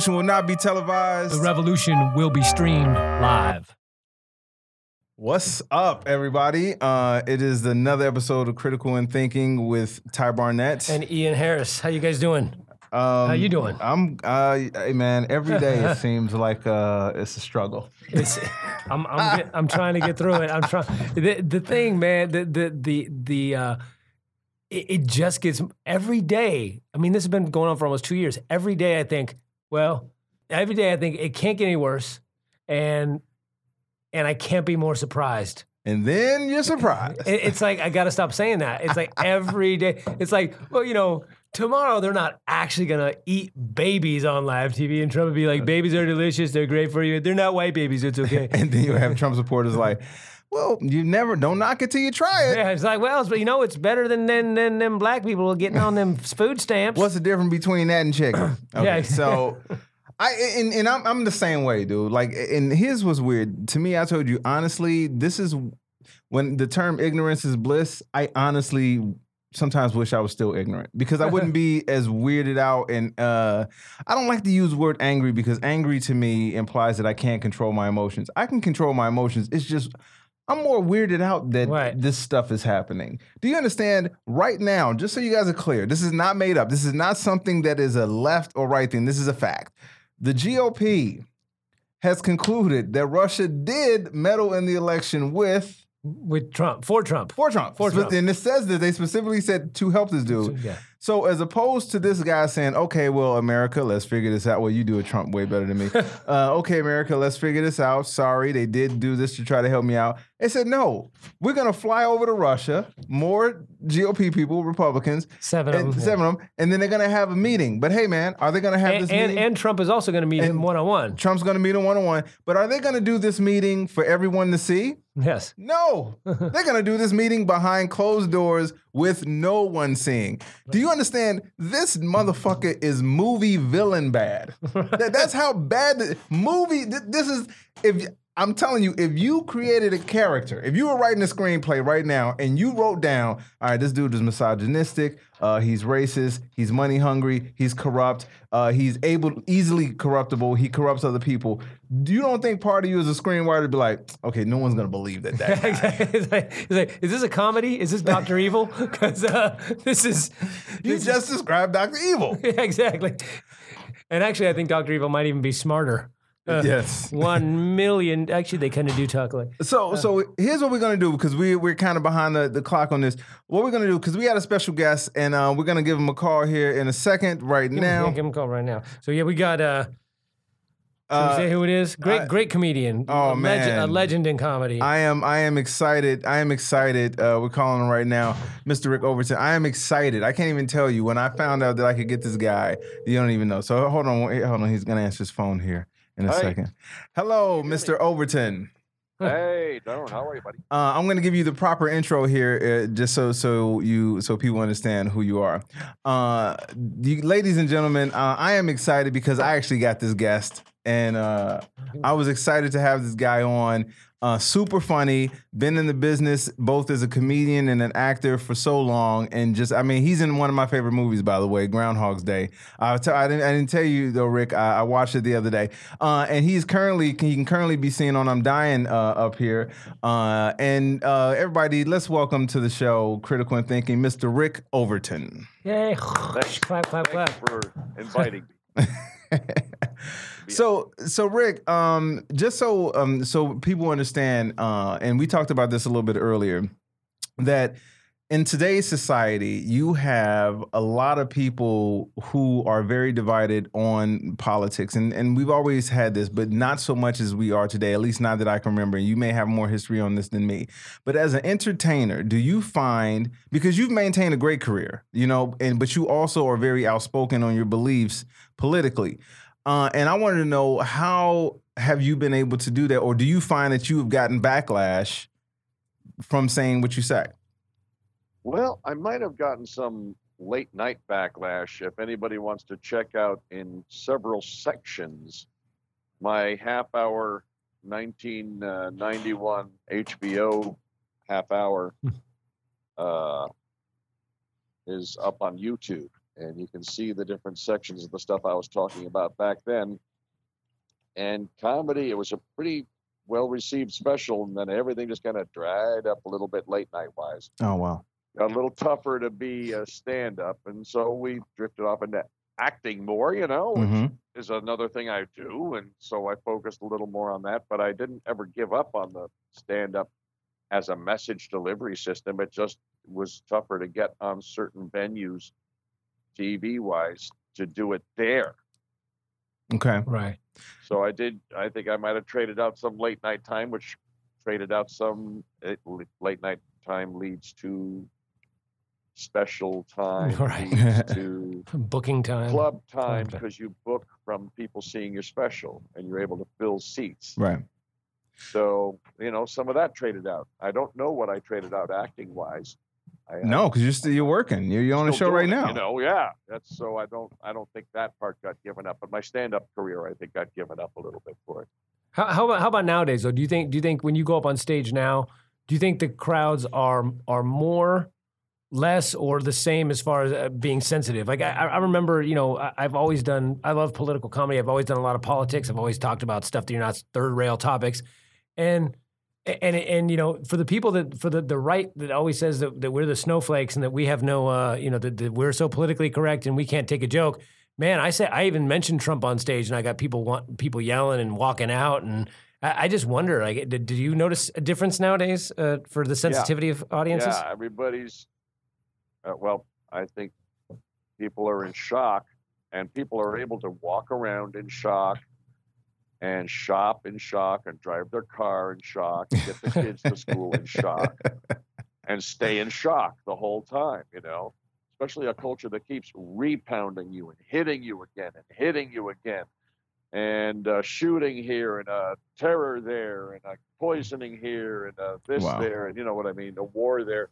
The revolution will not be televised. The revolution will be streamed live. What's up, everybody? Uh, it is another episode of Critical in Thinking with Ty Barnett. And Ian Harris. How you guys doing? um, how you doing? I'm, uh, hey man. Every day it seems like uh, it's a struggle. It's, I'm I'm, get, I'm trying to get through it. I'm trying. The, the thing, man, the the the the uh, it, it just gets every day. I mean, this has been going on for almost two years. Every day, I think, well, every day I think it can't get any worse, and and I can't be more surprised. And then you're surprised. It, it's like I got to stop saying that. It's like every day. It's like, well, you know, tomorrow they're not actually gonna eat babies on live TV, and Trump would be like, "Babies are delicious. They're great for you. They're not white babies. It's okay." and then you have Trump supporters like, well, you never don't knock it till you try it. Yeah, it's like, well, it's, you know, it's better than than, than them black people getting on them food stamps. What's the difference between that and chicken? Okay, Yeah. so I and, and I'm I'm the same way, dude. Like, and his was weird to me. I told you honestly, this is when the term ignorance is bliss. I honestly sometimes wish I was still ignorant because I wouldn't be as weirded out. And uh, I don't like to use the word angry because angry to me implies that I can't control my emotions. I can control my emotions. It's just. I'm more weirded out that Right. this stuff is happening. Do you understand? Right now, just so you guys are clear, this is not made up. This is not something that is a left or right thing. This is a fact. The GOP has concluded that Russia did meddle in the election with with Trump for Trump. for Trump. For Trump. And it says that they specifically said to help this dude. Yeah. So as opposed to this guy saying, "Okay, well, America, let's figure this out." Well, you do a Trump way better than me. uh, okay, America, let's figure this out. Sorry, they did do this to try to help me out. They said, "No, we're gonna fly over to Russia. More GOP people, Republicans, Seven of and them. seven of them, and then they're gonna have a meeting. But hey, man, are they gonna have And, this and, meeting? and Trump is also going to meet him one on one. Trump's gonna meet him one on one. But are they gonna do this meeting for everyone to see? Yes. No, they're gonna do this meeting behind closed doors with no one seeing. Do you understand? This motherfucker is movie villain bad. That- that's how bad the movie. th- This is if I'm telling you, if you created a character, if you were writing a screenplay right now and you wrote down, all right, this dude is misogynistic, uh, he's racist, he's money hungry, he's corrupt, uh, he's able easily corruptible, he corrupts other people. Do you don't think part of you as a screenwriter would be like, okay, no one's gonna believe that that it's like, it's like, is this a comedy? Is this Doctor Evil? Because uh, this is You this just described Doctor Evil. yeah, exactly. And actually, I think Doctor Evil might even be smarter. Uh, yes. One million. Actually, they kind of do talk like. So so here's what we're gonna do because we we're kind of behind the, the clock on this. What we're gonna do because we had a special guest and uh, we're gonna give him a call here in a second right Give him- now. give him a call right now. So yeah, we got. Uh, can Uh, say who it is? Great, I- great comedian. Oh, a legend, man. a legend in comedy. I am I am excited. I am excited. Uh, we're calling him right now, Mr. Rick Overton. I am excited. I can't even tell you when I found out that I could get this guy. You don't even know. So hold on, wait, hold on. He's gonna answer his phone here in a Hey. second. Hello, Mr. Overton. Hey, Darren, how are you, buddy? Uh, I'm going to give you the proper intro here, uh, just so so you so people understand who you are. Uh, you, ladies and gentlemen, uh, I am excited because I actually got this guest, and uh, I was excited to have this guy on. Uh, super funny, been in the business both as a comedian and an actor for so long, and just I mean he's in one of my favorite movies, by the way, Groundhog's Day. I, t- I didn't I didn't tell you though, Rick. I, I watched it the other day, uh, and he's currently he can currently be seen on I'm Dying uh, up here. Uh, and uh, everybody, let's welcome to the show, Critical and Thinking, Mr. Rick Overton. Yay! clap, clap, Thanks clap. for inviting me. so so Rick, um, just so um, so people understand, uh, and we talked about this a little bit earlier, that in today's society, you have a lot of people who are very divided on politics, and and we've always had this, but not so much as we are today. At least not that I can remember. And you may have more history on this than me, but as an entertainer, do you find because you've maintained a great career, you know, and but you also are very outspoken on your beliefs politically. Uh, and I wanted to know how have you been able to do that, or do you find that you have gotten backlash from saying what you say? Well, I might have gotten some late night backlash. If anybody wants to check out in several sections my half hour 1991 HBO half hour uh, is up on YouTube. And you can see the different sections of the stuff I was talking about back then. And comedy, it was a pretty well received special, and then everything just kind of dried up a little bit late night wise. Oh wow. Got a little tougher to be a stand up, and so we drifted off into acting more, you know, which Mhm. is another thing I do. And so I focused a little more on that, but I didn't ever give up on the stand up as a message delivery system. It just was tougher to get on certain venues, TV wise, to do it there. Okay. Right. So I did, I think I might have traded out some late night time, which traded out some eh, it, late night time leads to special time, Right. leads to Booking time. club time time. because you book from people seeing your special and you're able to fill seats. Right. So, you know, some of that traded out. I don't know what I traded out acting wise. I, No, because you're still you're working. You're, you're on a show right it, now. You know, yeah. That's so I don't I don't think that part got given up. But my stand up career I think got given up a little bit for it. How, how about how about nowadays though? Do you think do you think when you go up on stage now, do you think the crowds are are more, less, or the same as far as uh, being sensitive? Like I, I remember, you know, I, I've always done. I love political comedy. I've always done a lot of politics. I've always talked about stuff that you're not third rail topics, and. And and you know, for the people that for the, the right that always says that, that we're the snowflakes and that we have no, uh, you know, that, that we're so politically correct and we can't take a joke. Man, I say I even mentioned Trump on stage and I got people want people yelling and walking out and I, I just wonder, like, did, did you notice a difference nowadays uh, for the sensitivity of audiences? Yeah, everybody's. Uh, well, I think people are in shock, and people are able to walk around in shock, and shop in shock, and drive their car in shock, and get the kids to school in shock, and stay in shock the whole time. You know, especially a culture that keeps repounding you and hitting you again and hitting you again. And uh, shooting here and uh, terror there and uh, poisoning here and uh, this Wow. there and you know what I mean, a war there.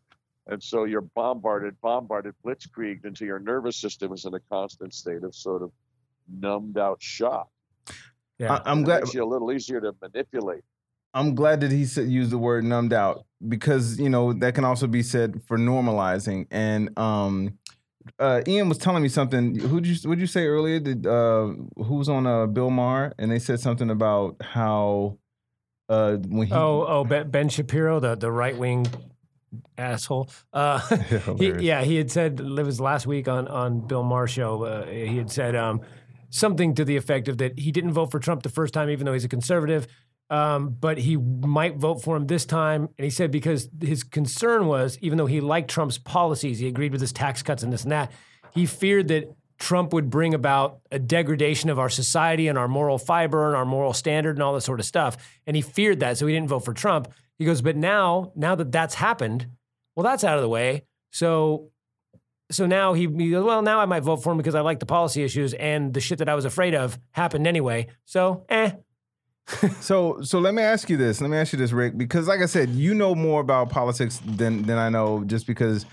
And so you're bombarded, bombarded, blitzkrieged until your nervous system is in a constant state of sort of numbed out shock. Yeah. I, I'm It glad. makes you a little easier to manipulate. I'm glad that he said used the word numbed out because you know that can also be said for normalizing. And um, uh, Ian was telling me something. Who did you would you say earlier? Did uh, who was on uh, Bill Maher? And they said something about how uh, when he oh, oh, Ben, ben Shapiro, the the right wing asshole. Uh, he, yeah, he had said it was last week on on Bill Maher's show. Uh, he had said um, something to the effect of that he didn't vote for Trump the first time, even though he's a conservative. Um, but he might vote for him this time. And he said because his concern was, even though he liked Trump's policies, he agreed with his tax cuts and this and that, he feared that Trump would bring about a degradation of our society and our moral fiber and our moral standard and all this sort of stuff. And he feared that, so he didn't vote for Trump. He goes, but now, now that that's happened, well, that's out of the way. So, so now he, he goes, well, now I might vote for him because I like the policy issues and the shit that I was afraid of happened anyway. So, eh. So, so let me ask you this. Let me ask you this, Rick, because like I said, you know more about politics than than I know. Just because,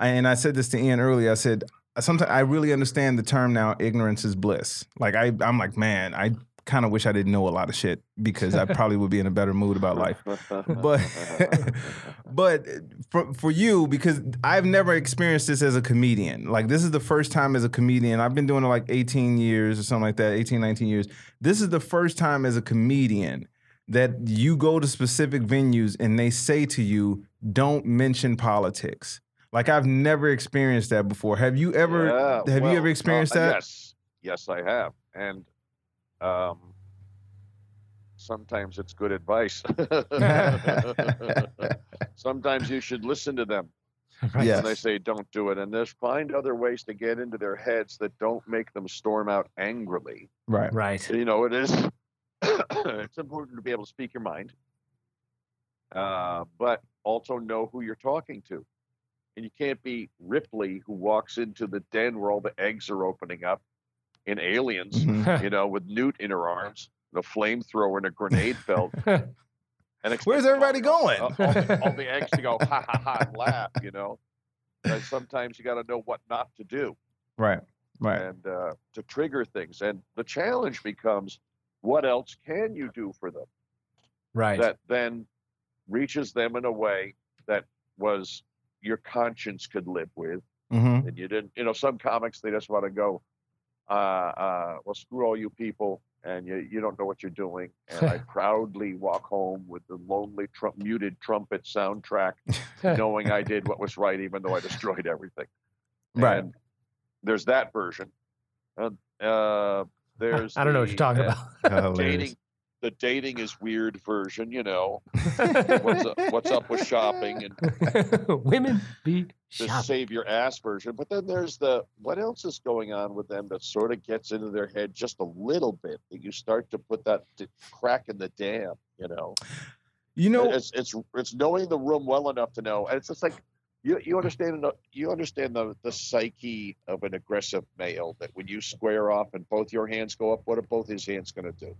I, and I said this to Ian earlier. I said sometimes I really understand the term now. Ignorance is bliss. Like I, I'm like, man, I kind of wish I didn't know a lot of shit because I probably would be in a better mood about life. But, but for for you, because I've never experienced this as a comedian. Like this is the first time as a comedian. I've been doing it like 18 years or something like that, 18, 19 years. This is the first time as a comedian that you go to specific venues and they say to you, "Don't mention politics." Like I've never experienced that before. Have you ever? Yeah, have well, you ever experienced uh, that? Yes, yes, I have, and um, sometimes it's good advice. sometimes you should listen to them Yes. when they say don't do it, and just find other ways to get into their heads that don't make them storm out angrily. Right. Right. You know, it is. it's important to be able to speak your mind, uh, but also know who you're talking to. And you can't be Ripley, who walks into the den where all the eggs are opening up in Aliens, Mhm. you know, with Newt in her arms, and a flamethrower and a grenade belt. And Where's everybody the- going? All, all the, all the eggs to go ha ha ha and laugh, you know. But sometimes you got to know what not to do Right. Right. and uh, to trigger things. And the challenge becomes, what else can you do for them right. that then reaches them in a way that was your conscience could live with, hmm and you didn't. You know, some comics they just want to go, uh, uh, well, screw all you people, and you you don't know what you're doing. And I proudly walk home with the lonely trum- muted trumpet soundtrack, knowing I did what was right, even though I destroyed everything. Right. And there's that version. And uh, there's I don't know what you're talking uh, about. Dating. The dating is weird version, you know. What's up, what's up with shopping and Women be the shopping. save your ass version. But then there's the what else is going on with them that sort of gets into their head just a little bit. That you start to put that d- crack in the dam. You know, You know, it's it's it's knowing the room well enough to know, and it's just like. You, you understand you understand the, the psyche of an aggressive male that when you square off and both your hands go up, what are both his hands going to do?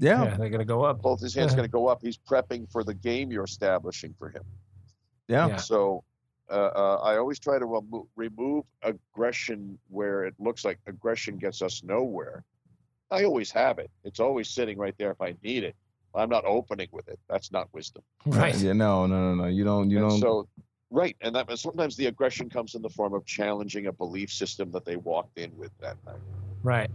Yeah, Yeah, they're gonna go up. Both his hands going to go up. He's prepping for the game you're establishing for him. yeah, Yeah. So uh, uh, I always try to remo- remove aggression where it looks like aggression gets us nowhere. I always have it. It's always sitting right there if I need it. I'm not opening with it. That's not wisdom. Right. Yeah, no, no, no, no. You don't. You and don't. so, right, and that sometimes the aggression comes in the form of challenging a belief system that they walked in with that night. Right.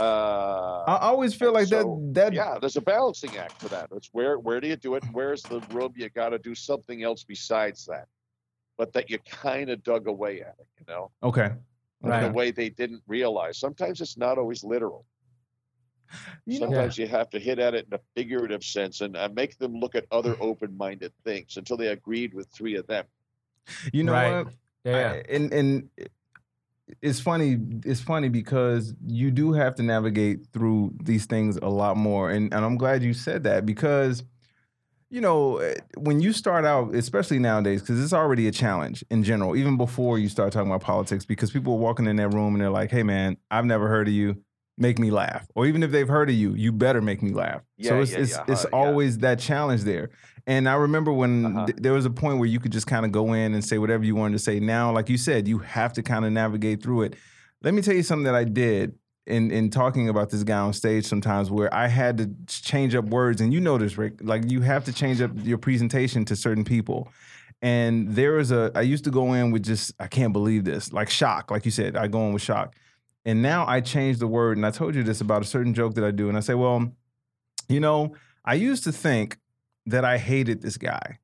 Uh, I always feel like so, that. That yeah, there's a balancing act for that. It's where where do you do it? Where's the room you got to do something else besides that, but that you kind of dug away at it, you know, okay. in a way they didn't realize. Sometimes it's not always literal. You know, Sometimes you have to hit at it in a figurative sense and uh, make them look at other open-minded things until they agreed with three of them. you know Right. what? Yeah. I- and and it's funny. It's funny because you do have to navigate through these things a lot more, and and I'm glad you said that because. You know, eh, when you start out, especially nowadays, because it's already a challenge in general, even before you start talking about politics, because people are walking in that room and they're like, hey, man, I've never heard of you. Make me laugh. Or even if they've heard of you, you better make me laugh. so it's, yeah, it's, yeah, it's yeah. always that challenge there. And I remember when Uh-huh. th- there was a point where you could just kind of go in and say whatever you wanted to say. Now, like you said, you have to kind of navigate through it. Let me tell you something that I did in in talking about this guy on stage sometimes where I had to change up words, and you know this, Rick. Like you have to change up your presentation to certain people. And there was a I used to go in with just I can't believe this, like shock, like you said. I go in with shock. And now I changed the word, and I told you this about a certain joke that I do, and I say, well, you know, I used to think that I hated this guy.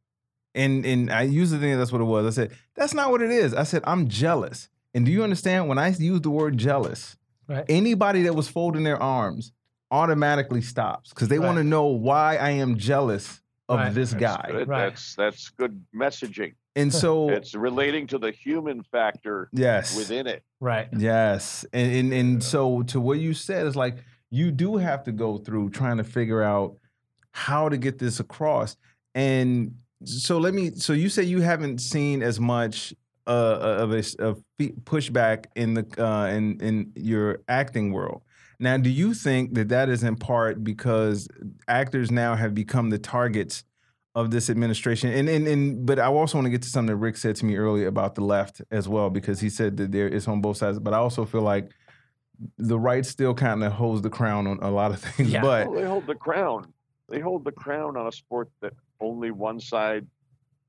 And and I used to think that's what it was. I said, that's not what it is. I said, I'm jealous. And do you understand when I use the word jealous, Right. anybody that was folding their arms automatically stops because they want to know why I am jealous of Right. this That's guy. good. Right. That's that's good messaging. And so It's relating to the human factor yes. within it. Right. Yes. And and, and so to what you said is like you do have to go through trying to figure out how to get this across. And so let me so you say you haven't seen as much uh, of a of pushback in the uh, in in your acting world. Now, do you think that that is in part because actors now have become the targets of this administration? And and, and but I also want to get to something that Rick said to me earlier about the left as well, because he said that there is on both sides. But I also feel like the right still kind of holds the crown on a lot of things. Yeah. But Well, they hold the crown. They hold the crown on a sport that only one side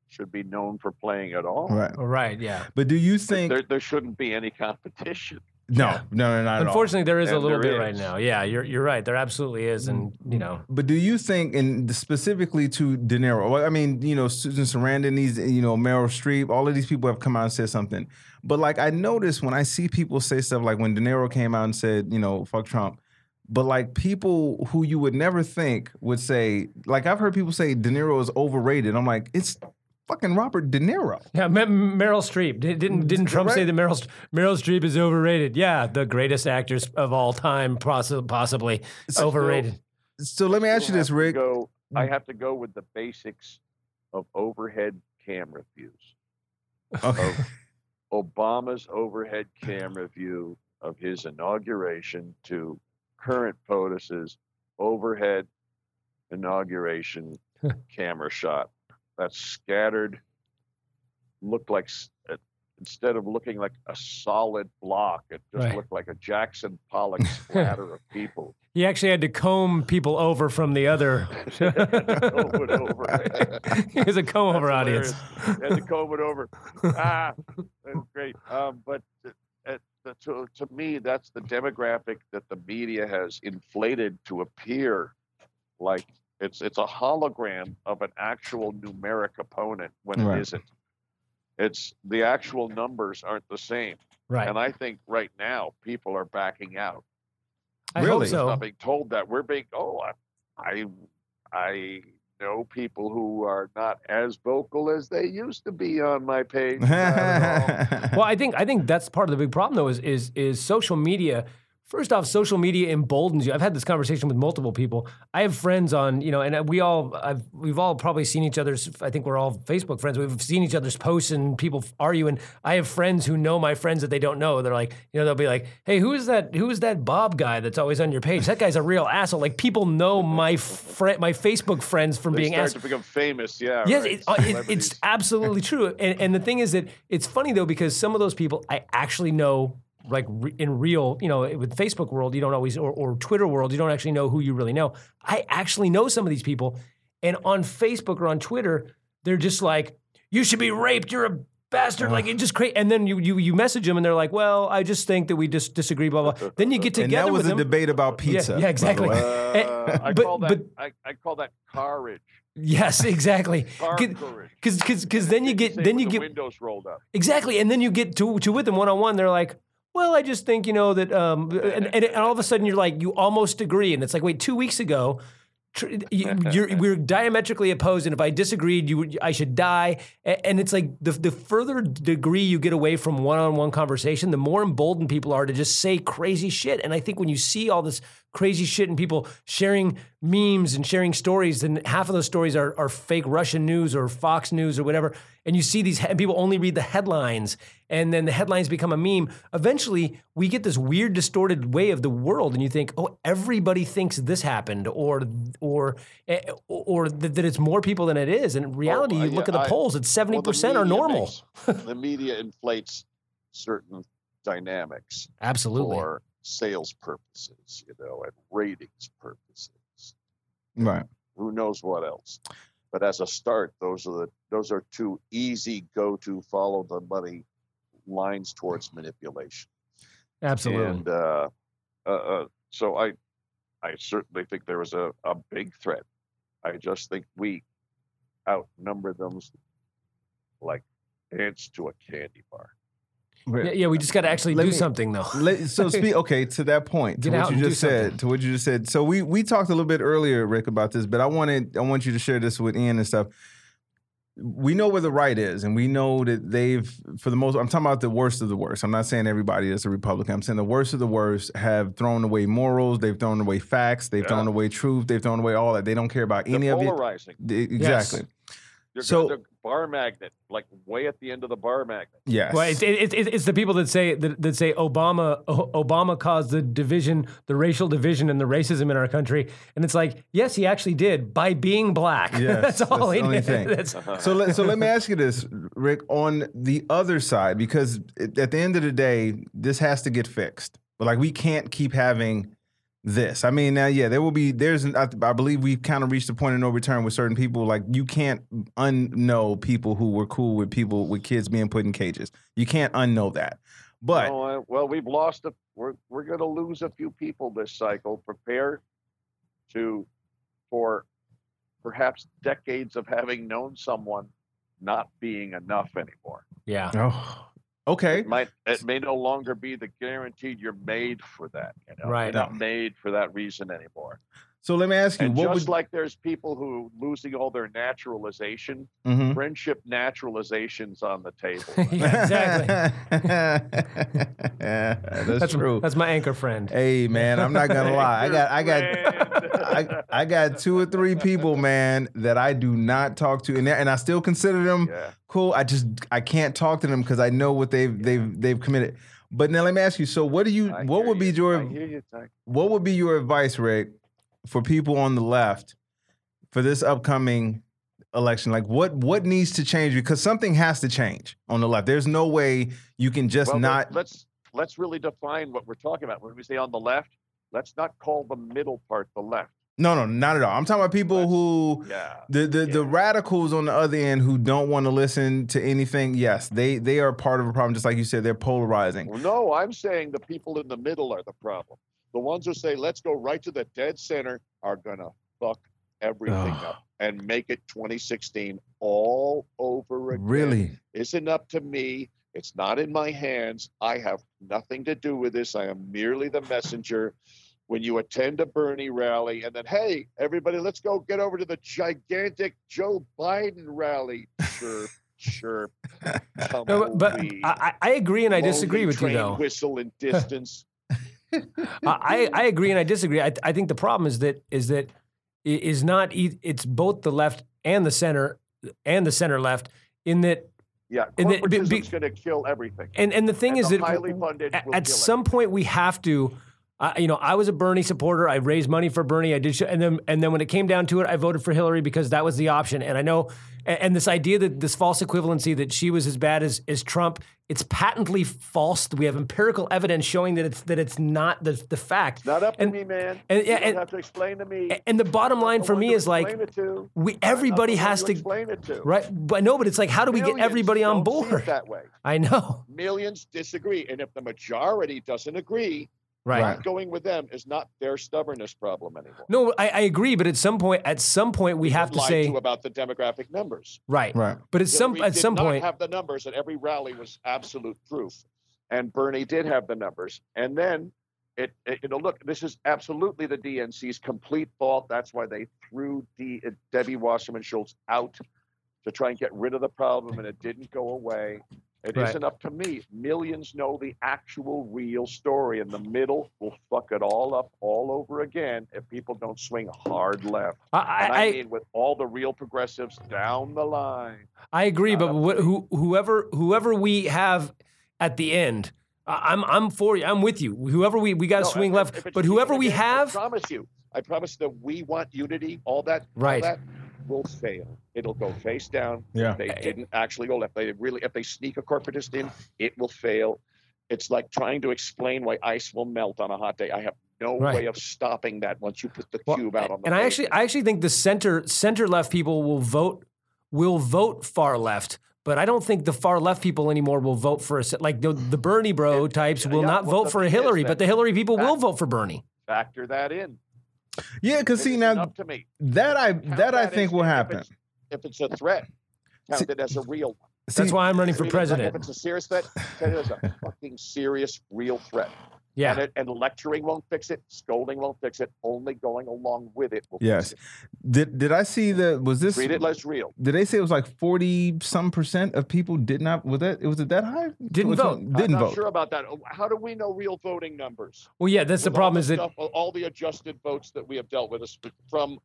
should be known for playing at all. right. Right. Yeah. But do you think There, there shouldn't be any competition. No, Yeah. no, no, not at all. Unfortunately, there is a little there bit right now. Yeah, you're you're right. There absolutely is, and mm-hmm. you know, But do you think, and specifically to De Niro, I mean, you know, Susan Sarandon, these, you know, Meryl Streep, all of these people have come out and said something. But like, I notice when I see people say stuff like when De Niro came out and said, you know, fuck Trump, but like people who you would never think would say, like, I've heard people say De Niro is overrated. I'm like, it's fucking Robert De Niro. yeah. M- Meryl Streep Di- didn't didn't Trump say that Meryl St- Meryl Streep is overrated? Yeah, the greatest actress of all time, possi- possibly So- overrated. So let me ask you this, Rick. Go, I mm. have to go with the basics of overhead camera views. Okay. Of Obama's overhead camera view of his inauguration to current POTUS's overhead inauguration camera shot. That's scattered, looked like uh, instead of looking like a solid block, it just Right. looked like a Jackson Pollock splatter of people. He actually had to comb people over from the other. Comb it over. he has a comb over audience. hilarious. Had to comb it over. Ah, great. Um, but uh, to, to me, that's the demographic that the media has inflated to appear like it's it's a hologram of an actual numeric opponent when Right. it isn't. It's the actual numbers aren't the same, Right. and I think right now people are backing out. I hope Really? so. Not being told that we're being oh I I, I know people who are not as vocal as they used to be on my page. about. Well, I think I think that's part of the big problem though is is is social media. First off, social media emboldens you. I've had this conversation with multiple people. I have friends on, you know, and we all, I've, we've all probably seen each other's. I think we're all Facebook friends. We've seen each other's posts and people argue. And I have friends who know my friends that they don't know. They're like, you know, they'll be like, "Hey, who is that? Who is that Bob guy that's always on your page? That guy's a real asshole." Like people know my friend, my Facebook friends from They being start to become famous. Yeah. Yes, right. it, uh, it, it's absolutely true. And, and the thing is that it's funny though because some of those people I actually know, like re- in real, you know, with Facebook world, you don't always, or, or Twitter world, you don't actually know who you really know. I actually know some of these people, and on Facebook or on Twitter, they're just like, "You should be raped. You're a bastard." Like it just crazy. And then you you you message them, and they're like, "Well, I just think that we just disagree." Blah blah. Then you get together. and that was with a them. debate about pizza. yeah, by the exactly. way. Uh, I but- call that. but- I, I call that courage. Yes, exactly. Car courage. Because because then you get then with you the get windows rolled up. Exactly, and then you get to to with them one on one. They're like, "Well, I just think you know that," um, and, and all of a sudden you're like, you almost agree, and it's like, wait, two weeks ago. we're diametrically opposed, and if I disagreed, you would, I should die. And it's like the the further degree you get away from one-on-one conversation, the more emboldened people are to just say crazy shit. And I think when you see all this crazy shit and people sharing memes and sharing stories, then half of those stories are, are fake Russian news or Fox News or whatever. And you see these he- people only read the headlines, and then the headlines become a meme. Eventually, we get this weird, distorted way of the world, and you think, oh, everybody thinks this happened, or or eh, or that, that it's more people than it is. And in reality, uh, you look yeah, at the I- polls; it's seventy Well, the percent are normal. makes- the media inflates certain dynamics Absolutely. for sales purposes, you know, and ratings purposes. Right. Who knows what else? But as a start, those are the those are two easy go-to follow the money lines towards manipulation. Absolutely. And uh, uh, uh, so I, I certainly think there was a, a big threat. I just think we outnumber them like ants to a candy bar. Yeah, yeah, we just got to actually Let do me- something though. Let- so speak okay to that point to Get what you just said something. to what you just said so we we talked a little bit earlier rick about this but i wanted i want you to share this with ian and stuff we know where the right is and we know that they've for the most i'm talking about the worst of the worst i'm not saying everybody that's a republican i'm saying the worst of the worst have thrown away morals they've thrown away facts they've Yeah. thrown away truth they've thrown away all that they don't care about They're any of it polarizing. E- exactly You're So- so, bar magnet, like way at the end of the bar magnet. yes Well, it's, it, it, it's the people that say that, that say Obama O- Obama caused the division, the racial division, and the racism in our country, and it's like, yes, he actually did by being black. Yes, that's all that's he the only did. thing. That's- so let, so let me ask you this, Rick, on the other side, because at the end of the day, this has to get fixed. But like we can't keep having this. I mean, now yeah, there will be. There's, I, I believe we've kind of reached a point of no return with certain people. Like you can't unknow people who were cool with people with kids being put in cages. You can't unknow that. But No, I- well, we've lost a. We're we're going to lose a few people this cycle. Prepare to for perhaps decades of having known someone not being enough anymore. yeah. oh, okay, It might it may no longer be the guaranteed you're made for that. You know? Right. You're not made for that reason anymore. So let me ask you, And what just would like there's people who losing all their naturalization, Mhm. friendship naturalization's on the table. yeah, exactly. that's, That's true. That's my anchor friend. Hey man, I'm not gonna lie. I got I got I, I got two or three people, man, that I do not talk to, and and I still consider them yeah. cool. I just I can't talk to them because I know what they've they've they've committed. But now let me ask you. So what do you? I what would be you. your? I hear you, What would be your advice, Rick, for people on the left for this upcoming election? Like what what needs to change? Because something has to change on the left. There's no way you can just Well, not. let's let's really define what we're talking about. When we say on the left, let's not call the middle part the left. No, no, not at all. I'm talking about people Let's- who Yeah. the the, the radicals on the other end who don't want to listen to anything. Yes, they they are part of a problem. Just like you said, they're polarizing. Well, no, I'm saying the people in the middle are the problem. The ones who say let's go right to the dead center are gonna fuck everything Ugh. up and make it 2016 all over again. Really? isn't up to me. It's not in my hands. I have nothing to do with this. I am merely the messenger. When you attend a Bernie rally and then, hey, everybody, let's go get over to the gigantic Joe Biden rally. Sure, sure. No, but, but I, I I agree and I disagree with you though. Whistle in distance. I, I agree and I disagree. I, I think the problem is that is that it is not it's both the left and the center and the center left in that Yeah, And the- be- be- corporatism's going to kill everything. and and the thing And is the that at, at some point we have to uh, you know i was a bernie supporter. I raised money for bernie. I did sh- and then and then when it came down to it i voted for hillary because that was the option. And i know and, and this idea that this false equivalency that she was as bad as, as trump it's patently false. We have empirical evidence showing that it's that it's not the, the fact. Not up to and- me, man. and- you yeah, and- have to explain to me. and the bottom line for me is like we everybody has to explain it to. right? But no but it's like how do we get everybody on don't see it board? that way. i know. Millions disagree, and if the majority doesn't agree, right, Right. not going with them is not their stubbornness problem anymore. no I, I agree but at some point at some point we have to say to about the demographic numbers. right Right. but at some Hillary at did some not point have the numbers, and every rally was absolute proof. And Bernie did have the numbers, and then. It, it, you know, look, this is absolutely the DNC's complete fault. That's why they threw D, uh, Debbie Wasserman Schultz out to try and get rid of the problem, and it didn't go away. It Right. not up to me. Millions know the actual real story, and the middle will fuck it all up all over again if people don't swing hard left. I, I, I, I, mean, with all the real progressives down the line. I agree, but up to what, me. who, whoever whoever we have at the end, I- I'm I'm for you. I'm with you. Whoever we we got to No, swing if- left, but whoever we have, I promise you. I promise that we want unity. All that, all Right. that will fail. It'll go face down. Yeah. They didn't actually go left. They really, if they sneak a corporatist in, it will fail. It's like trying to explain why ice will melt on a hot day. I have no Right. way of stopping that once you put the Well, cube out on the. and I actually. I actually think the center center left people will vote will vote far left. But I don't think the far left people anymore will vote for a like the, the Bernie bro types will yeah, not well, vote for a Hillary, but the Hillary people will vote for Bernie. factor that in. Yeah, because see now up to me. that I Count that I think will if happen. it's- If it's a threat, count it as a real one. That's See, why I'm running for Treat it like president. If it's a serious threat, count it as a fucking serious, real threat. And, Yeah, it, and lecturing won't fix it. Scolding won't fix it. Only going along with it will Yes. fix Did did I see the was this Read it as real. did they say it was like 40 some percent of people did not was that was it that high? Didn't Was it- vote. Didn't I'm not vote. sure about that. How do we know real voting numbers? well, yeah. That's the With all problem is that stuff, all the adjusted votes that we have dealt with us from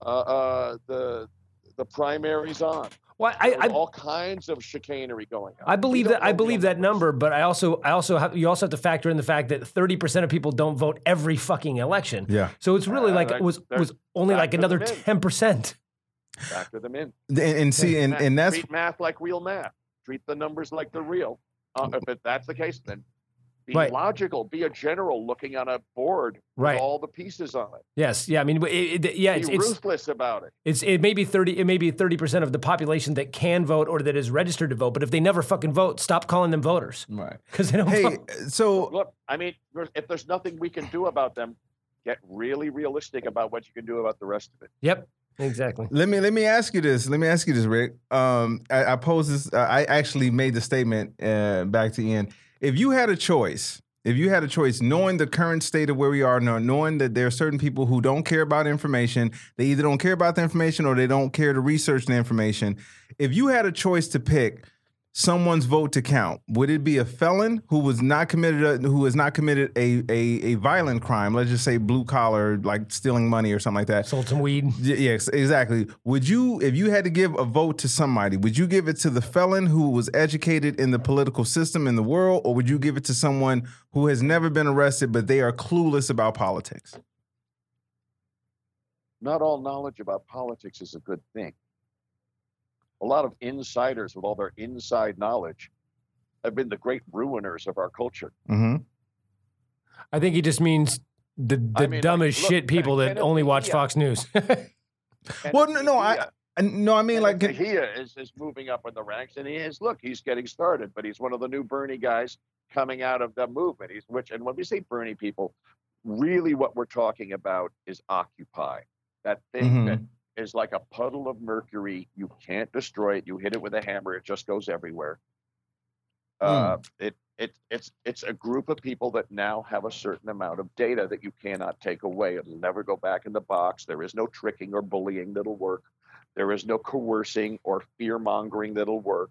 uh, uh, the the primaries on. Well, I, I all kinds of chicanery going on. I believe that I believe that numbers. number, but I also I also have you also have to factor in the fact that thirty percent of people don't vote every fucking election. Yeah. So it's really Uh, like that- it was that- was only like another ten percent. Factor them in. And, and see and, Math- and that's treat math like real math. Treat the numbers like they're real. Uh, if it, that's the case, then be Right. logical. Be a general looking on a board Right. with all the pieces on it. Yes. Yeah. I mean, it, it, yeah. be It's it's, ruthless about it. it's it may be thirty. It may be thirty percent of the population that can vote or that is registered to vote. But if they never fucking vote, stop calling them voters right. because they don't Hey, vote. so Look, I mean, if there's nothing we can do about them, get really realistic about what you can do about the rest of it. Yep. Exactly. Let me let me ask you this. Let me ask you this, Rick. Um, I, I posed this. Uh, I actually made the statement uh, back to Ian. If you had a choice, if you had a choice, knowing the current state of where we are now, knowing that there are certain people who don't care about information, they either don't care about the information or they don't care to research the information. If you had a choice to pick someone's vote to count, would it be a felon who was not committed a, who has not committed a, a a violent crime? Let's just say blue collar, like stealing money or something like that. Sold some weed. Y- Yes, exactly. Would you, if you had to give a vote to somebody, would you give it to the felon who was educated in the political system in the world, or would you give it to someone who has never been arrested but they are clueless about politics? Not all knowledge about politics is a good thing. A lot of insiders with all their inside knowledge have been the great ruiners of our culture. hmm I think he just means the, the I mean, dumbest like, look, shit people that only watch Fox News. Well, no, no, I, Mejia- no, I mean like Kenneth Mejia is, is moving up in the ranks, and he is look, he's getting started, but he's one of the new Bernie guys coming out of the movement. He's which, and when we say Bernie people, really what we're talking about is Occupy, that thing Mhm. that is like a puddle of mercury. You can't destroy it. You hit it with a hammer, it just goes everywhere. Uh, it it it's it's a group of people that now have a certain amount of data that you cannot take away. It'll never go back in the box. There is no tricking or bullying that'll work. There is no coercing or fear mongering that'll work.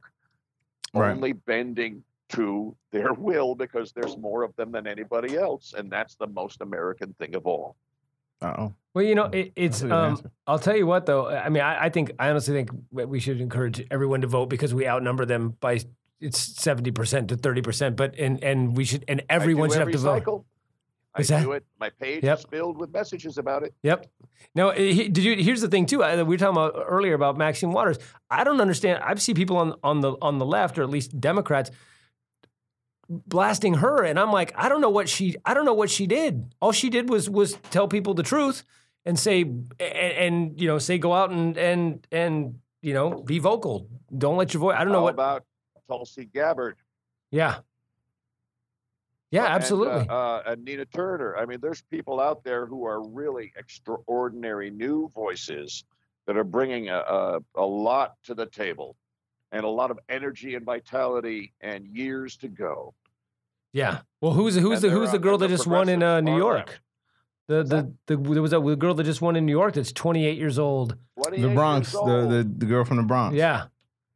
Right. Only bending to their will because there's more of them than anybody else, and that's the most American thing of all. Oh, well, you know, it, it's. That's a good Um. I'll tell you what, though. I mean, I, I think I honestly think we should encourage everyone to vote because we outnumber them by it's seventy percent to thirty percent. But and and we should and everyone I do should every have to vote. I What's that? do it. My page Yep. is filled with messages about it. Yep. Now, eh, he- did you? Here's the thing too. I, we were talking about earlier about Maxine Waters. I don't understand. I've seen people on on the on the left, or at least Democrats, blasting her, and I'm like, I don't know what she. I don't know what she did. All she did was was tell people the truth and say and, and you know say go out and and and you know be vocal. Don't let your voice. I don't know what. about Tulsi Gabbard? yeah. Yeah, and, absolutely. uh, uh, and Nina Turner. I mean, there's people out there who are really extraordinary new voices that are bringing a, a, a lot to the table and a lot of energy and vitality and years to go. Yeah. Well, who's who's And the who's the girl that the just won in uh, New York? them. The the, the there was a girl that just won in New York that's 28 years old. 28 the Bronx, years the, old. the the girl from the Bronx. Yeah.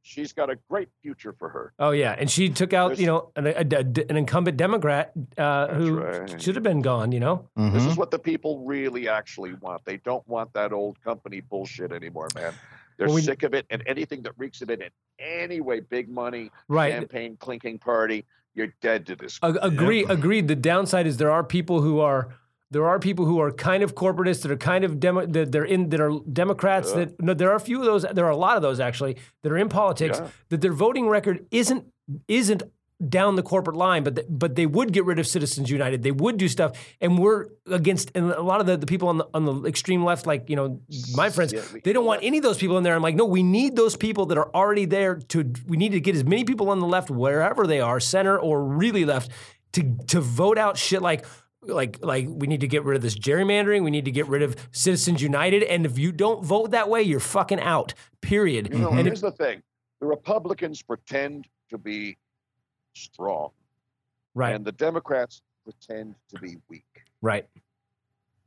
She's got a great future for her. Oh yeah, and she took out There's- you know an, a, a- an incumbent Democrat uh, who right. should have been gone. You know. Mhm. This is what the people really actually want. They don't want that old company bullshit anymore, man. They're Well, we- sick of it, and anything that reeks of it in any way, big money, Right. champagne clinking party, you're dead to this. A- agree. Agreed. The downside is there are people who are there are people who are kind of corporatists that are kind of demo, that they're in that are Democrats Yeah. that no there are a few of those there are a lot of those actually that are in politics Yeah. that their voting record isn't isn't down the corporate line but th- but they would get rid of Citizens United. They would do stuff and we're against and a lot of the, the people on the on the extreme left like you know my friends Yeah, we- they don't want any of those people in there. I'm like no we need those people that are already there to we need to get as many people on the left wherever they are center or really left to to vote out shit like like like we need to get rid of this gerrymandering. We need to get rid of citizens united. And if you don't vote that way you're fucking out period. You know, and here's the thing: the Republicans pretend to be strong, right and the Democrats pretend to be weak. right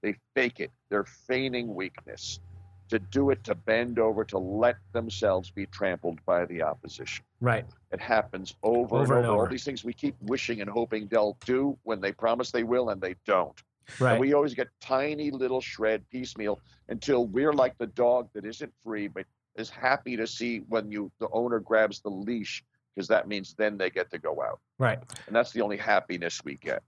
They fake it. They're feigning weakness to do it to bend over to let themselves be trampled by the opposition. right It happens over, Over and and over. All over. these things we keep wishing and hoping they'll do when they promise they will and they don't. right And we always get tiny little shred piecemeal until we're like the dog that isn't free but is happy to see when you the owner grabs the leash because that means then they get to go out. right And that's the only happiness we get.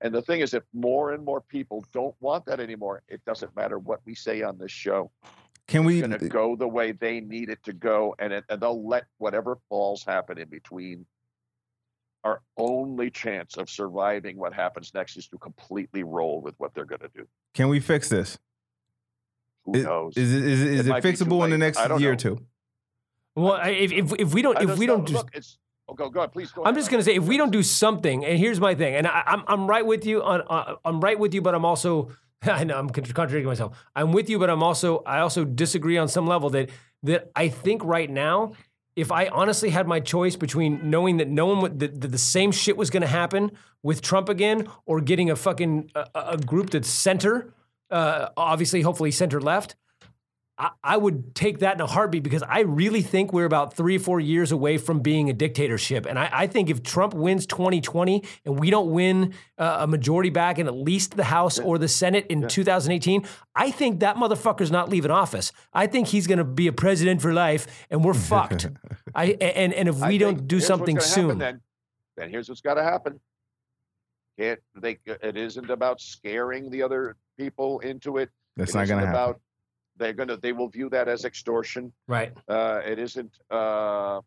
And the thing is, if more and more people don't want that anymore, it doesn't matter what we say on this show. Can we? It's going to go the way they need it to go, and, it, and they'll let whatever falls happen in between. Our only chance of surviving what happens next is to completely roll with what they're going to do. Can we fix this? Who Is- knows? Is it is it, is It it might be too fixable in the next year or two? Well if, if, if we don't if we don't know- do it's oh, go go ahead, please go. I'm ahead. just gonna say if we don't do something, and here's my thing, and I, I'm I'm right with you on uh, I'm right with you, but I'm also I know I'm contradicting myself. I'm with you, but I'm also I also disagree on some level that that I think right now, if I honestly had my choice between knowing that no one would, that, that the same shit was gonna happen with Trump again, or getting a fucking a, a group that's center, uh, obviously hopefully center left. I, I would take that in a heartbeat because I really think we're about three or four years away from being a dictatorship. And I, I think if Trump wins 2020 and we don't win uh, a majority back in at least the House or the Senate in 2018, I think that motherfucker's not leaving office. I think he's going to be a president for life and we're fucked. I and, and if we think don't do something soon. then, then here's what's got to happen. Can't they? It isn't about scaring the other people into it. That's It not isn't going to happen. about they're gonna they will view that as extortion. Right. Uh, it isn't uh,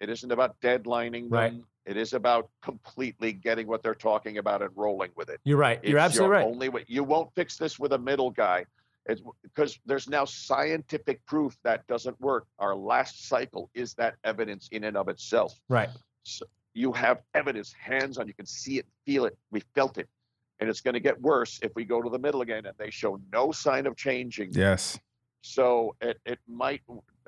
it isn't about deadlining them. Right. It is about completely getting what they're talking about and rolling with it. You're right. You're absolutely your right. Only way you won't fix this with a middle guy. It's because there's now scientific proof that doesn't work. Our last cycle is that evidence in and of itself. Right. So You have evidence, hands on. You can see it, feel it. We felt it, and it's going to get worse if we go to the middle again and they show no sign of changing. Yes. So it, it might.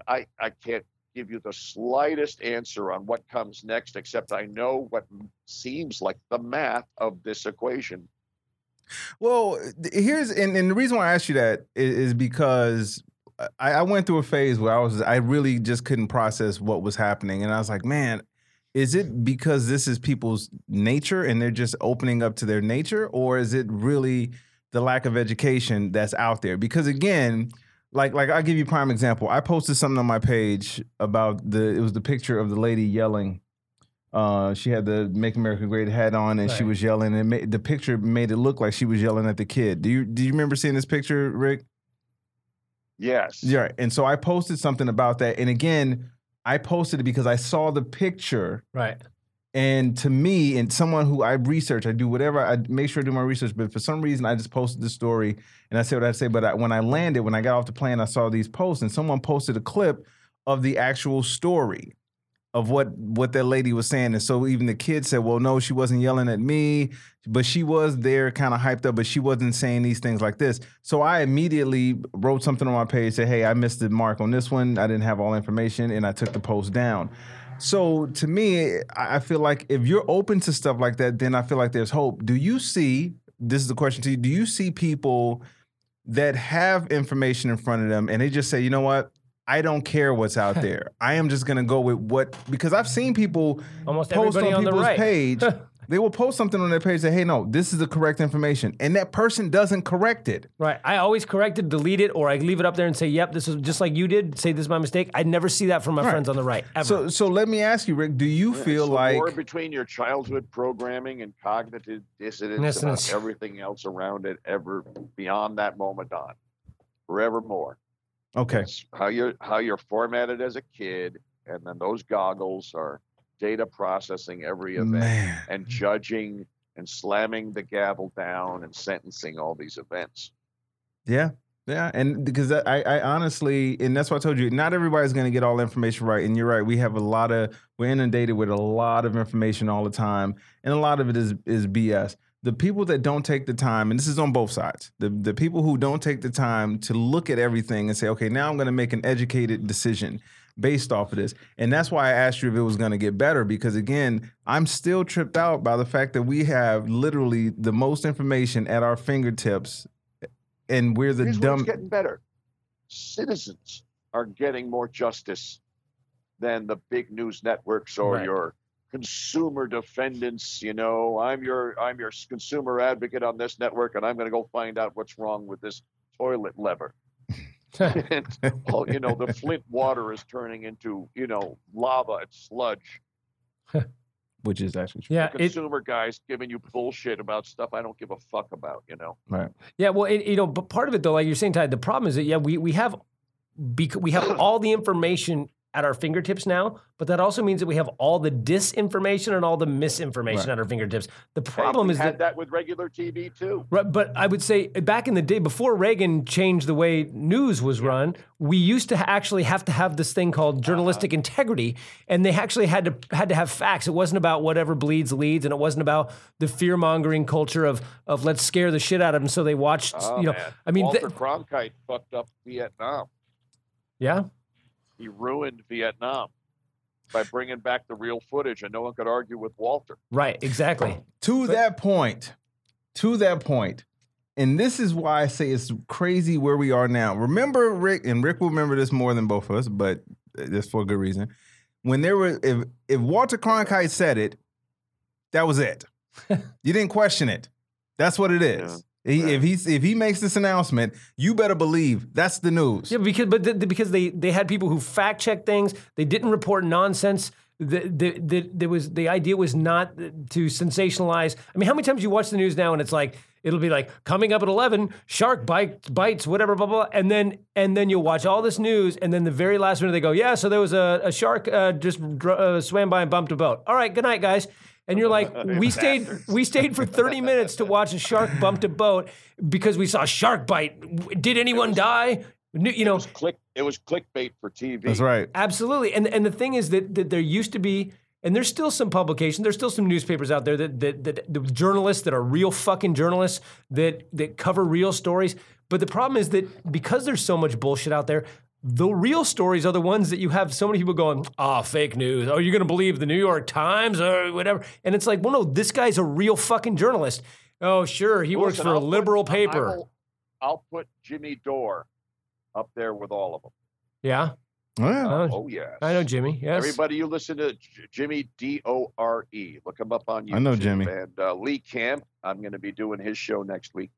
I I can't give you the slightest answer on what comes next, except I know what seems like the math of this equation. Well, here's and, and the reason why I asked you that is, is because I, I went through a phase where I was I really just couldn't process what was happening, and I was like, man, is it because this is people's nature and they're just opening up to their nature, or is it really the lack of education that's out there? Because again. Like, like I'll give you a prime example. I posted something on my page about the. It was the picture of the lady yelling uh, she had the "Make America Great" hat on, and she was yelling. And the picture made it look like she was yelling at the kid. Do you do you remember seeing this picture, Rick? Yes. Yeah. And so I posted something about that. And again, I posted it because I saw the picture, Right. And to me, and someone who I research, I do whatever, I make sure I do my research. But for some reason, I just posted the story, and I said what I say. But I, when I landed, when I got off the plane, I saw these posts, and someone posted a clip of the actual story of what what that lady was saying. And so even the kid said, "Well, no, she wasn't yelling at me, but she was there, kind of hyped up, but she wasn't saying these things like this." So I immediately wrote something on my page, said, "Hey, I missed the mark on this one. I didn't have all information, and I took the post down." So to me, I feel like if you're open to stuff like that, then I feel like there's hope. Do you see? This is the question to you. Do you see people that have information in front of them and they just say, you know what? I don't care what's out there. I am just gonna go with what because I've seen people Almost post everybody on on the people's right. page. they will post something on their page say, hey, no, this is the correct information. And that person doesn't correct it. Right. I always correct it, delete it, or I leave it up there and say, "Yep, this is just like you did." Say this is my mistake. I never see that from my Right. friends on the right. Ever. So so let me ask you, Rick, do you Yeah, feel it's like war between your childhood programming and cognitive dissonance Dissonance. about everything else around it ever beyond that moment on forevermore okay. it's how you're how you're formatted as a kid and then those goggles are data processing every event Man. and judging and slamming the gavel down and sentencing all these events Yeah. Yeah, and because I, I honestly, and that's why I told you, not everybody's going to get all the information right. And you're right, we have a lot of, we're inundated with a lot of information all the time, and a lot of it is is BS. The people that don't take the time, and this is on both sides, the the people who don't take the time to look at everything and say, okay, now I'm going to make an educated decision based off of this, and that's why I asked you if it was going to get better because again, I'm still tripped out by the fact that we have literally the most information at our fingertips and we're the Here's where dumb. it's getting better. Citizens are getting more justice than the big news networks or Right. your consumer defendants. You know, I'm your I'm your consumer advocate on this network, and I'm going to go find out what's wrong with this toilet lever. and you know, the Flint water is turning into you know lava and sludge. which is actually true. yeah. the It, consumer guys giving you bullshit about stuff I don't give a fuck about. You know. Right. Yeah, well, it, you know, but part of it though, like you're saying, Ty, the problem is that yeah, we we have bec- we have all the information at our fingertips now, but that also means that we have all the disinformation and all the misinformation Right. at our fingertips. The problem we is had that. that with regular TV too. Right, but I would say uh, back in the day, before Reagan changed the way news was run, we used to actually have to have this thing called uh-huh. journalistic integrity, and they actually had to had to have facts. It wasn't about whatever bleeds leads, and it wasn't about the fear mongering culture of of let's scare the shit out of them so they watched. Oh, you know, man. I mean, Walter th- Cronkite fucked up Vietnam. yeah. He ruined Vietnam by bringing back the real footage, and no one could argue with Walter. Right, exactly. To that point, to that point, and this is why I say it's crazy where we are now. Remember Rick, and Rick will remember this more than both of us, but uh, that's for a good reason. When there were, if if Walter Cronkite said it, that was it. you didn't question it. That's what it is. He, right. If he's if he makes this announcement, you better believe that's the news. Yeah, because but the, the- because they they had people who fact check things. They didn't report nonsense. The, the, the, there was the idea was not to sensationalize. I mean, how many times you watch the news now and it's like It'll be like coming up at eleven, shark bite bites, whatever, blah blah, and then and then you'll watch all this news, and then the very last minute they go, yeah, so there was a, a shark uh, just uh, swam by and bumped a boat. All right, good night, guys. And you're like, we stayed, we stayed for 30 minutes to watch a shark bumped a boat because we saw a shark bite. Did anyone die? You It know, was click. It was clickbait for TV. That's right. Absolutely. And and the thing is that, that there used to be and there's still some publications, there's still some newspapers out there that, that that the journalists that are real fucking journalists that that cover real stories. But the problem is that because there's so much bullshit out there, the real stories are the ones that you have so many people going, ah, fake news. Oh, you're gonna believe the New York Times or whatever. And it's like, well, no, this guy's a real fucking journalist. Oh, sure, he works for a I'll put- liberal I- paper. I'll, I'll put Jimmy Dore up there with all of them. yeah, Oh, yeah. Oh, Oh yes. I know Jimmy. Yes. Everybody, you listen to J- Jimmy D O R E. Look him up on YouTube. I know Jimmy. And uh, Lee Camp. I'm going to be doing his show next week.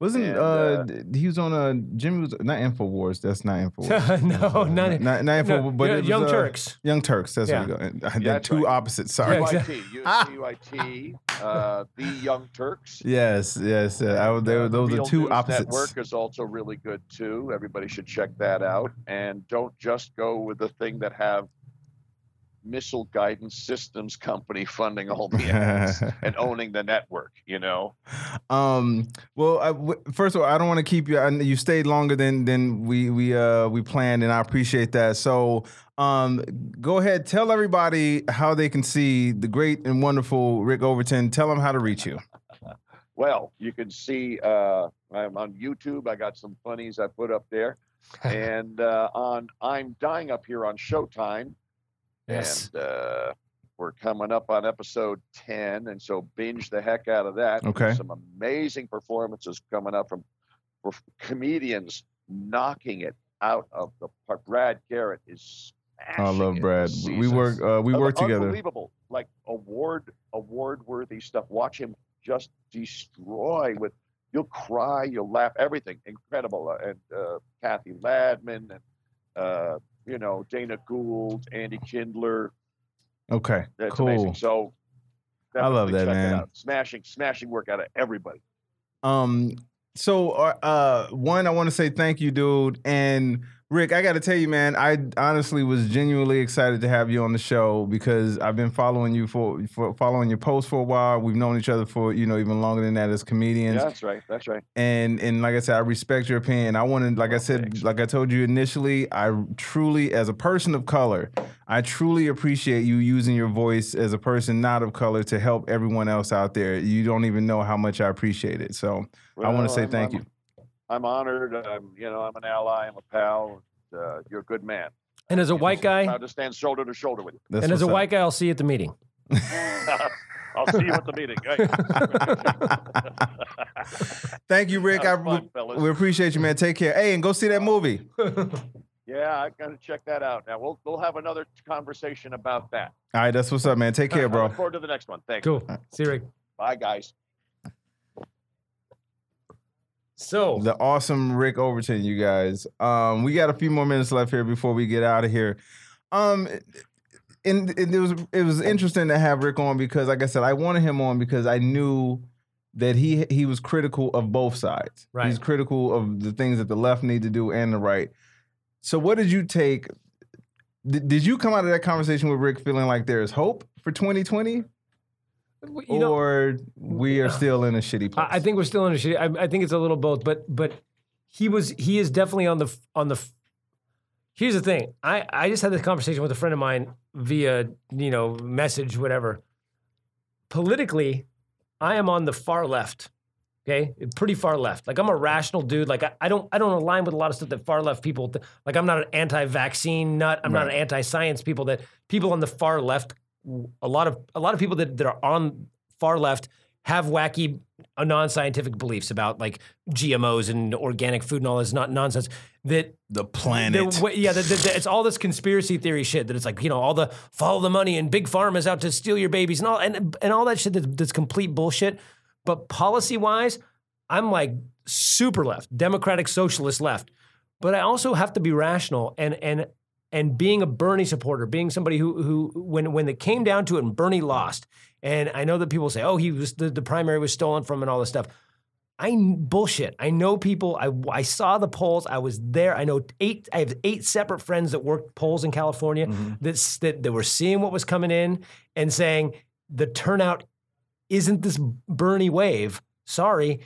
Wasn't And, uh, uh, he was on a Jimmy was not Infowars. That's not Infowars. no, not, not, not no, Infowars, but Young- it was, Young uh, Turks. Young Turks. That's Yeah. what we go. They're that's two right. opposites. Sorry. Yeah, UIT, UIT, uh, the Young Turks. Yes, yes. Uh, I, would- they, were- Uh, the those are two News opposites. Network is also really good too. Everybody should check that out. And don't just go with the thing that have missile guidance systems company funding all the ads and owning the network. You know, Um. Well, I w first of all, I don't want to keep you. I, you stayed longer than than we we uh we planned, and I appreciate that. So, um, go ahead, tell everybody how they can see the great and wonderful Rick Overton. Tell them how to reach you. well, you can see uh, I'm on YouTube. I got some funnies I put up there, and uh, on I'm dying up here on Showtime. Yes. And uh, we're coming up on episode 10. And so binge the heck out of that. Okay. There's some amazing performances coming up from, from comedians knocking it out of the park. Brad Garrett is I love Brad. We work. Uh, we work together. Unbelievable. Like award award worthy stuff. Watch him just destroy with you'll cry, you'll laugh, everything. Incredible. Uh, and uh, Kathy Ladman and uh, you know, Dana Gould, Andy Kindler. Okay. That's cool. amazing. So I love that, man. out. Smashing, smashing work out of everybody. Um. So, uh, uh, one, I want to say thank you, dude. And Rick, I got to tell you, man, I honestly was genuinely excited to have you on the show because I've been following you for, for following your posts for a while. We've known each other for you know even longer than that as comedians. Yeah, that's right. That's right. And and like I said, I respect your opinion. I wanted, like I Oh, said, thanks. like I told you initially, I truly, as a person of color, I truly appreciate you using your voice as a person not of color to help everyone else out there. You don't even know how much I appreciate it. So I want to say I'm- thank I'm- you. I'm honored. I'm, you know, I'm an ally. I'm a pal. Uh, you're a good man. And as a white guy, Proud to stand shoulder to shoulder with you. That's and as a up. white guy, I'll see you at the meeting. I'll see you at the meeting. Hey. Thank you, Rick. I, fun, fellas. we appreciate you, man. Take care. Hey, and go see that movie. Yeah, I gotta check that out. Now we'll we'll have another conversation about that. All right, that's what's up, man. Take care, I bro. look forward to the next one. Thanks. cool. See you, Rick. Bye, guys. So, The awesome Rick Overton, you guys. Um, we got a few more minutes left here before we get out of here. Um, and, and it was it was interesting to have Rick on because, like I said, I wanted him on because I knew that he he was critical of both sides. Right. He's critical of the things that the left need to do and the right. So, what did you take? Did, did you come out of that conversation with Rick feeling like there is hope for 2020, you know, or we are still in a shitty place? I I think we're still in a shit. I, I think it's a little both, but but he was he is definitely on the on the. Here's the thing. I I just had this conversation with a friend of mine via you know message whatever. Politically, I am on the far left. Okay, pretty far left. Like I'm a rational dude. Like I, I don't I don't align with a lot of stuff that far left people. th- Like I'm not an anti-vaccine nut. I'm not an anti-science people. That people on the far left, a lot of a lot of people that, that are on far left have wacky, uh, non-scientific beliefs about like GMOs and organic food and all this not nonsense. That the planet. yeah, it's all this conspiracy theory shit that it's like you know all the follow the money and big pharma is out to steal your babies and all and and all that shit that, that's complete bullshit. But policy wise, I'm like super left, democratic socialist left. But I also have to be rational and and and being a Bernie supporter, being somebody who who when when it came down to it and Bernie lost, and I know that people say, oh, he was the, the primary was stolen from and all this stuff. I bullshit. I know people. I, I saw the polls. I was there. I know eight. I have eight separate friends that worked polls in California Mm-hmm. that, that that were seeing what was coming in and saying the turnout isn't this Bernie wave. Sorry,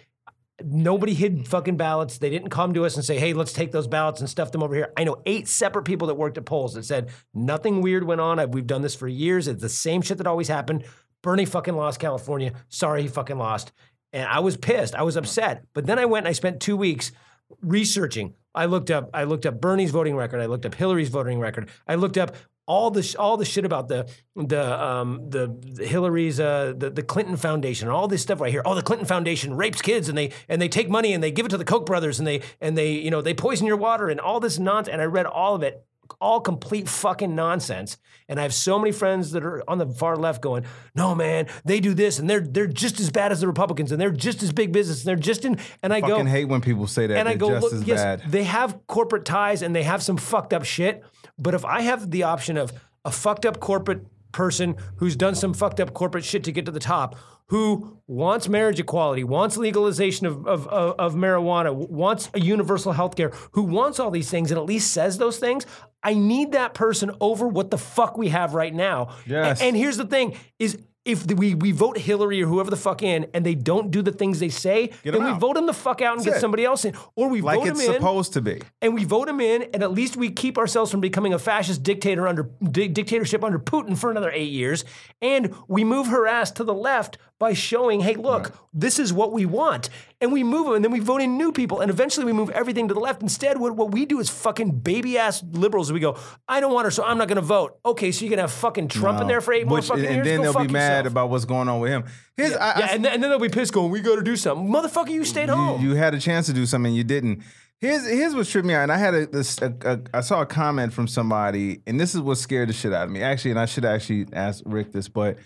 nobody hid fucking ballots. They didn't come to us and say, "Hey, let's take those ballots and stuff them over here." I know eight separate people that worked at polls that said nothing weird went on. I, we've done this for years. It's the same shit that always happened. Bernie fucking lost California. Sorry, he fucking lost. And I was pissed. I was upset. But then I went and I spent two weeks researching. I looked up. I looked up Bernie's voting record. I looked up Hillary's voting record. I looked up all the sh- all the shit about the the um the, the Hillary's uh the, the Clinton Foundation and all this stuff right here. Oh, the Clinton Foundation rapes kids and they and they take money and they give it to the Koch brothers and they and they you know they poison your water and all this nonsense. And I read all of it, all complete fucking nonsense. And I have so many friends that are on the far left going, no man, they do this and they're they're just as bad as the Republicans and they're just as big business and they're just in. And I go, Fucking hate when people say that. and I go, just look, as yes, bad. they have corporate ties and they have some fucked up shit. But if I have the option of a fucked up corporate person who's done some fucked up corporate shit to get to the top, who wants marriage equality, wants legalization of, of, of, of marijuana, wants a universal health care, who wants all these things and at least says those things, I need that person over what the fuck we have right now. Yes. And, and here's the thing is if we, we vote Hillary or whoever the fuck in and they don't do the things they say, Get then we out. vote them the fuck out and That's get it. somebody else in. Or we like vote them in Like it's supposed to be. and we vote them in, and at least we keep ourselves from becoming a fascist dictator under di- dictatorship under Putin for another eight years. And we move her ass to the left by showing, hey, look, this is what we want. And we move them, and then we vote in new people, and eventually we move everything to the left. Instead, what, what we do is fucking baby ass liberals. We go, I don't want her, so I'm not going to vote. Okay, so you're going to have fucking Trump in there for eight more Which- fucking and years. then Go they'll be mad yourself. about what's going on with him. Here's, I, I Yeah, and then, and then they'll be pissed going, we got to do something. Motherfucker, you stayed home. You, you had a chance to do something, you didn't. Here's here's what tripped me out, and I had a, this, a, a I saw a comment from somebody, and this is what scared the shit out of me. Actually, and I should actually ask Rick this, but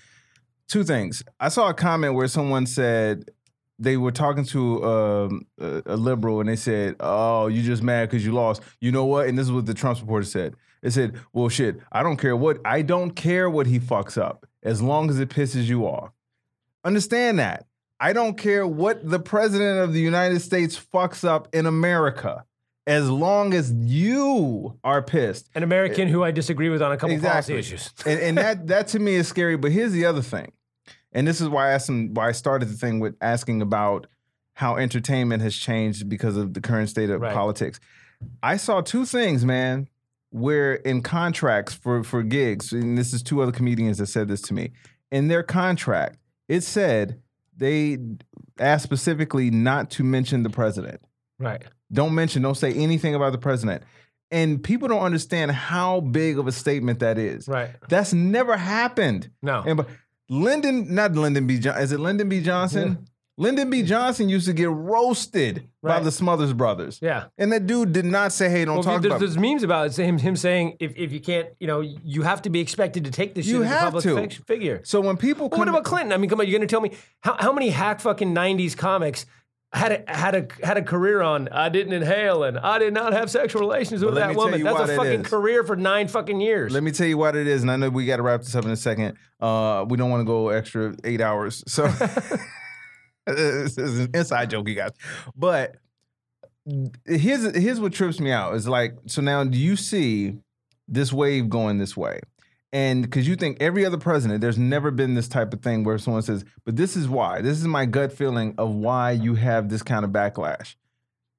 two things. I saw a comment where someone said they were talking to um, a, a liberal, and they said, "Oh, you just mad because you lost." You know what? And this is what the Trump supporter said. It said, "Well, shit, I don't care what I don't care what he fucks up, as long as it pisses you off." Understand that. I don't care what the president of the United States fucks up in America, as long as you are pissed. An American who I disagree with on a couple Exactly. policy issues. And, and that that to me is scary. But here's the other thing, and this is why I asked him, why I started the thing with asking about how entertainment has changed because of the current state of Right. politics. I saw two things, man, where in contracts for for gigs, and this is two other comedians that said this to me. In their contract, it said they asked specifically not to mention the president. Right. Don't mention, don't say anything about the president. And people don't understand how big of a statement that is. Right. That's never happened. No. And Lyndon, not Lyndon B. Johnson, is it Lyndon B. Johnson? Lyndon B. Johnson used to get roasted by the Smothers Brothers. Yeah. And that dude did not say, hey, don't Well, talk there's, about there's memes about it. Him, him saying if, if you can't, you know, you have to be expected to take this shit You as a have public to. figure. So when people Well, come what about Clinton? I mean, come on, you're going to tell me how, how many hack fucking '90s comics had a had a had a career on I didn't inhale and I did not have sexual relations with that woman. That's a it fucking is. career for nine fucking years. Let me tell you what it is, and I know we got to wrap this up in a second. Uh, we don't want to go extra eight hours, so this is an inside joke, you guys. But here's here's what trips me out is like, so now do you see this wave going this way? And because you think every other president, there's never been this type of thing where someone says, but this is why. This is my gut feeling of why you have this kind of backlash.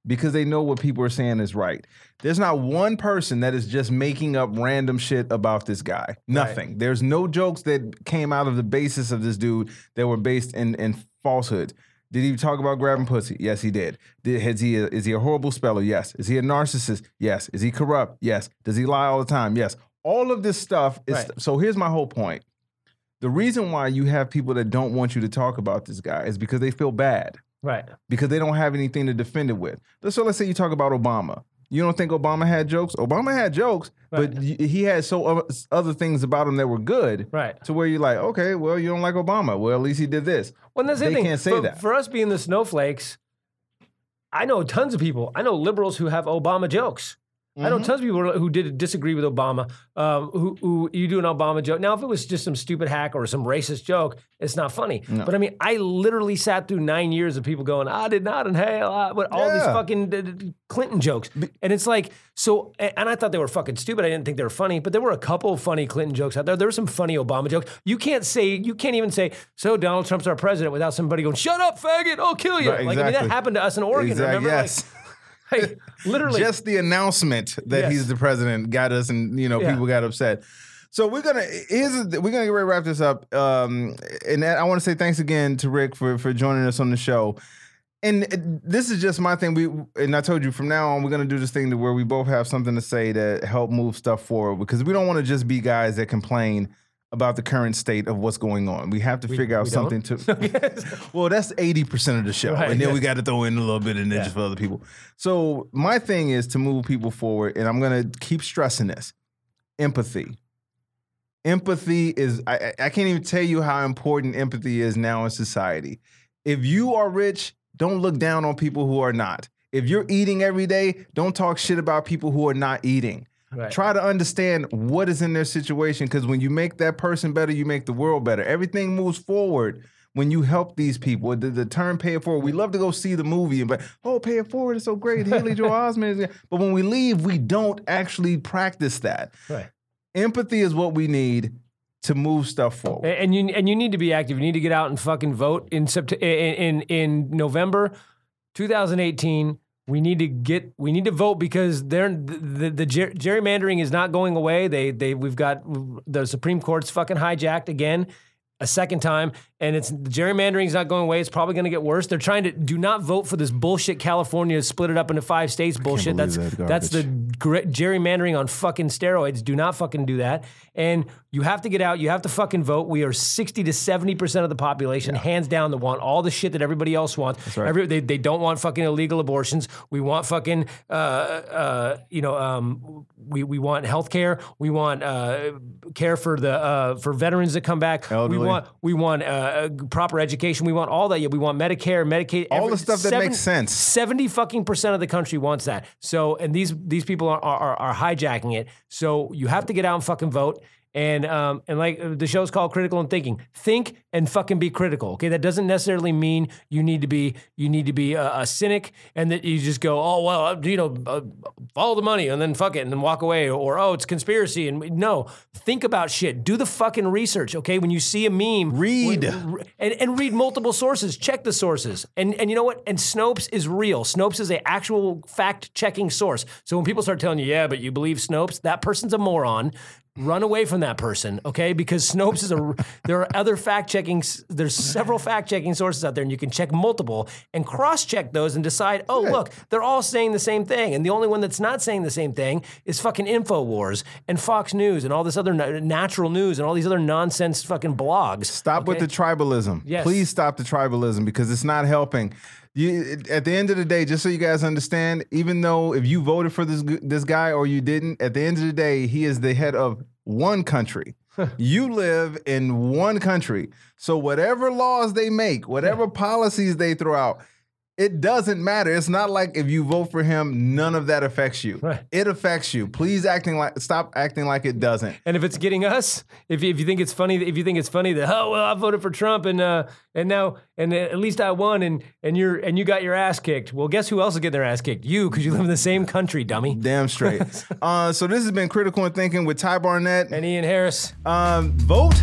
Because they know what people are saying is right. There's not one person that is just making up random shit about this guy. Nothing. There's no jokes that came out of the basis of this dude that were based in, in falsehood. Did he talk about grabbing pussy? Yes, he did. did has he a, is he a horrible speller? Yes. Is he a narcissist? Yes. Is he corrupt? Yes. Does he lie all the time? Yes. All of this stuff is Right. so here's my whole point. The reason why you have people that don't want you to talk about this guy is because they feel bad right. because they don't have anything to defend it with. So let's say you talk about Obama. You don't think Obama had jokes? Obama had jokes, but Right. y- he had so other things about him that were good. Right. To where you're like, okay, well, you don't like Obama. Well, at least he did this. Well, that's the They thing. can't say for, that. For us being the snowflakes, I know tons of people. I know liberals who have Obama jokes. I know tons of people who did disagree with Obama, um, who, who you do an Obama joke. Now, if it was just some stupid hack or some racist joke, it's not funny. But I mean, I literally sat through nine years of people going, "I did not inhale," I, but all these fucking Clinton jokes, and it's like so. And I thought they were fucking stupid. I didn't think they were funny, but there were a couple of funny Clinton jokes out there. There were some funny Obama jokes. You can't say, you can't even say, "So Donald Trump's our president" without somebody going, "Shut up, faggot! I'll kill you." Right, Like I mean, exactly. that happened to us in Oregon. Exactly. Remember? Yes. Like, like, literally. Just the announcement that Yes. he's the president got us, and you know Yeah. people got upset. So we're gonna here's we're gonna get ready to wrap this up. Um, and I want to say thanks again to Rick for for joining us on the show. And this is just my thing. We and I told you from now on we're gonna do this thing to where we both have something to say to help move stuff forward because we don't want to just be guys that complain about the current state of what's going on. We have to figure out something don't? to. well, that's eighty percent of the show, Right, and then we got to throw in a little bit of ninja Yeah. for other people. So my thing is to move people forward, and I'm gonna keep stressing this: empathy. Empathy is I I can't even tell you how important empathy is now in society. If you are rich, don't look down on people who are not. If you're eating every day, don't talk shit about people who are not eating. Right. Try to understand what is in their situation because when you make that person better, you make the world better. Everything moves forward when you help these people. The, the term pay it forward, we love to go see the movie and be oh, pay it forward is so great. Haley Joel Osment. But when we leave, we don't actually practice that. Right. Empathy is what we need to move stuff forward. And you and you need to be active. You need to get out and fucking vote in Sept- in in, in November 2018. We need to get we need to vote because they're the, the, the ger- gerrymandering is not going away. They they we've got the Supreme Court's fucking hijacked again a second time and it's the gerrymandering is not going away. It's probably going to get worse. They're trying to do not vote for this bullshit California split it up into five states bullshit. That's that that's the gerrymandering on fucking steroids. Do not fucking do that. And you have to get out. You have to fucking vote. We are 60 to 70% of the population, hands down, that want all the shit that everybody else wants. right. Every, they, they don't want fucking illegal abortions. We want fucking, uh, uh, you know, um, we, we want health care. We want uh, care for the uh, for veterans that come back. Elderly. We want we want uh, proper education. We want all that. Yeah, we want Medicare, Medicaid, All every- the stuff that seven- makes sense. 70 fucking percent of the country wants that. So, and these these people are, are, are hijacking it. So you have to get out and fucking vote. And um, and like uh, the show's called Critical and Thinking. Think and fucking be critical. Okay, that doesn't necessarily mean you need to be you need to be a, a cynic and that you just go, oh well, uh, you know, uh, follow the money and then fuck it and then walk away, or oh, it's conspiracy. And no, think about shit. Do the fucking research. Okay, when you see a meme, Read. and, and read multiple sources. Check the sources. And and you know what? And Snopes is real. Snopes is a actual fact checking source. So when people start telling you, yeah, but you believe Snopes, that person's a moron. Run away from that person, okay? Because Snopes is a. There are other fact checking. There's several fact checking sources out there, and you can check multiple and cross check those and decide. Oh, look, they're all saying the same thing, and the only one that's not saying the same thing is fucking Infowars and Fox News and all this other natural news and all these other nonsense fucking blogs. Stop with the tribalism. Yes. Please stop the tribalism because it's not helping. You, at the end of the day, just so you guys understand, even though if you voted for this this guy or you didn't, at the end of the day, he is the head of one country. you live in one country. So whatever laws they make, whatever policies they throw out, it doesn't matter. It's not like if you vote for him, none of that affects you. Right. It affects you. Please acting like stop acting like it doesn't. And if it's getting us, if you, if you think it's funny, if you think it's funny that oh well I voted for Trump and uh, and now and at least I won and and you're and you got your ass kicked. Well, guess who else is getting their ass kicked? You, because you live in the same country, dummy. Damn straight. uh, so this has been Critical and Thinking with Ty Barnett. And Ian Harris. Um, vote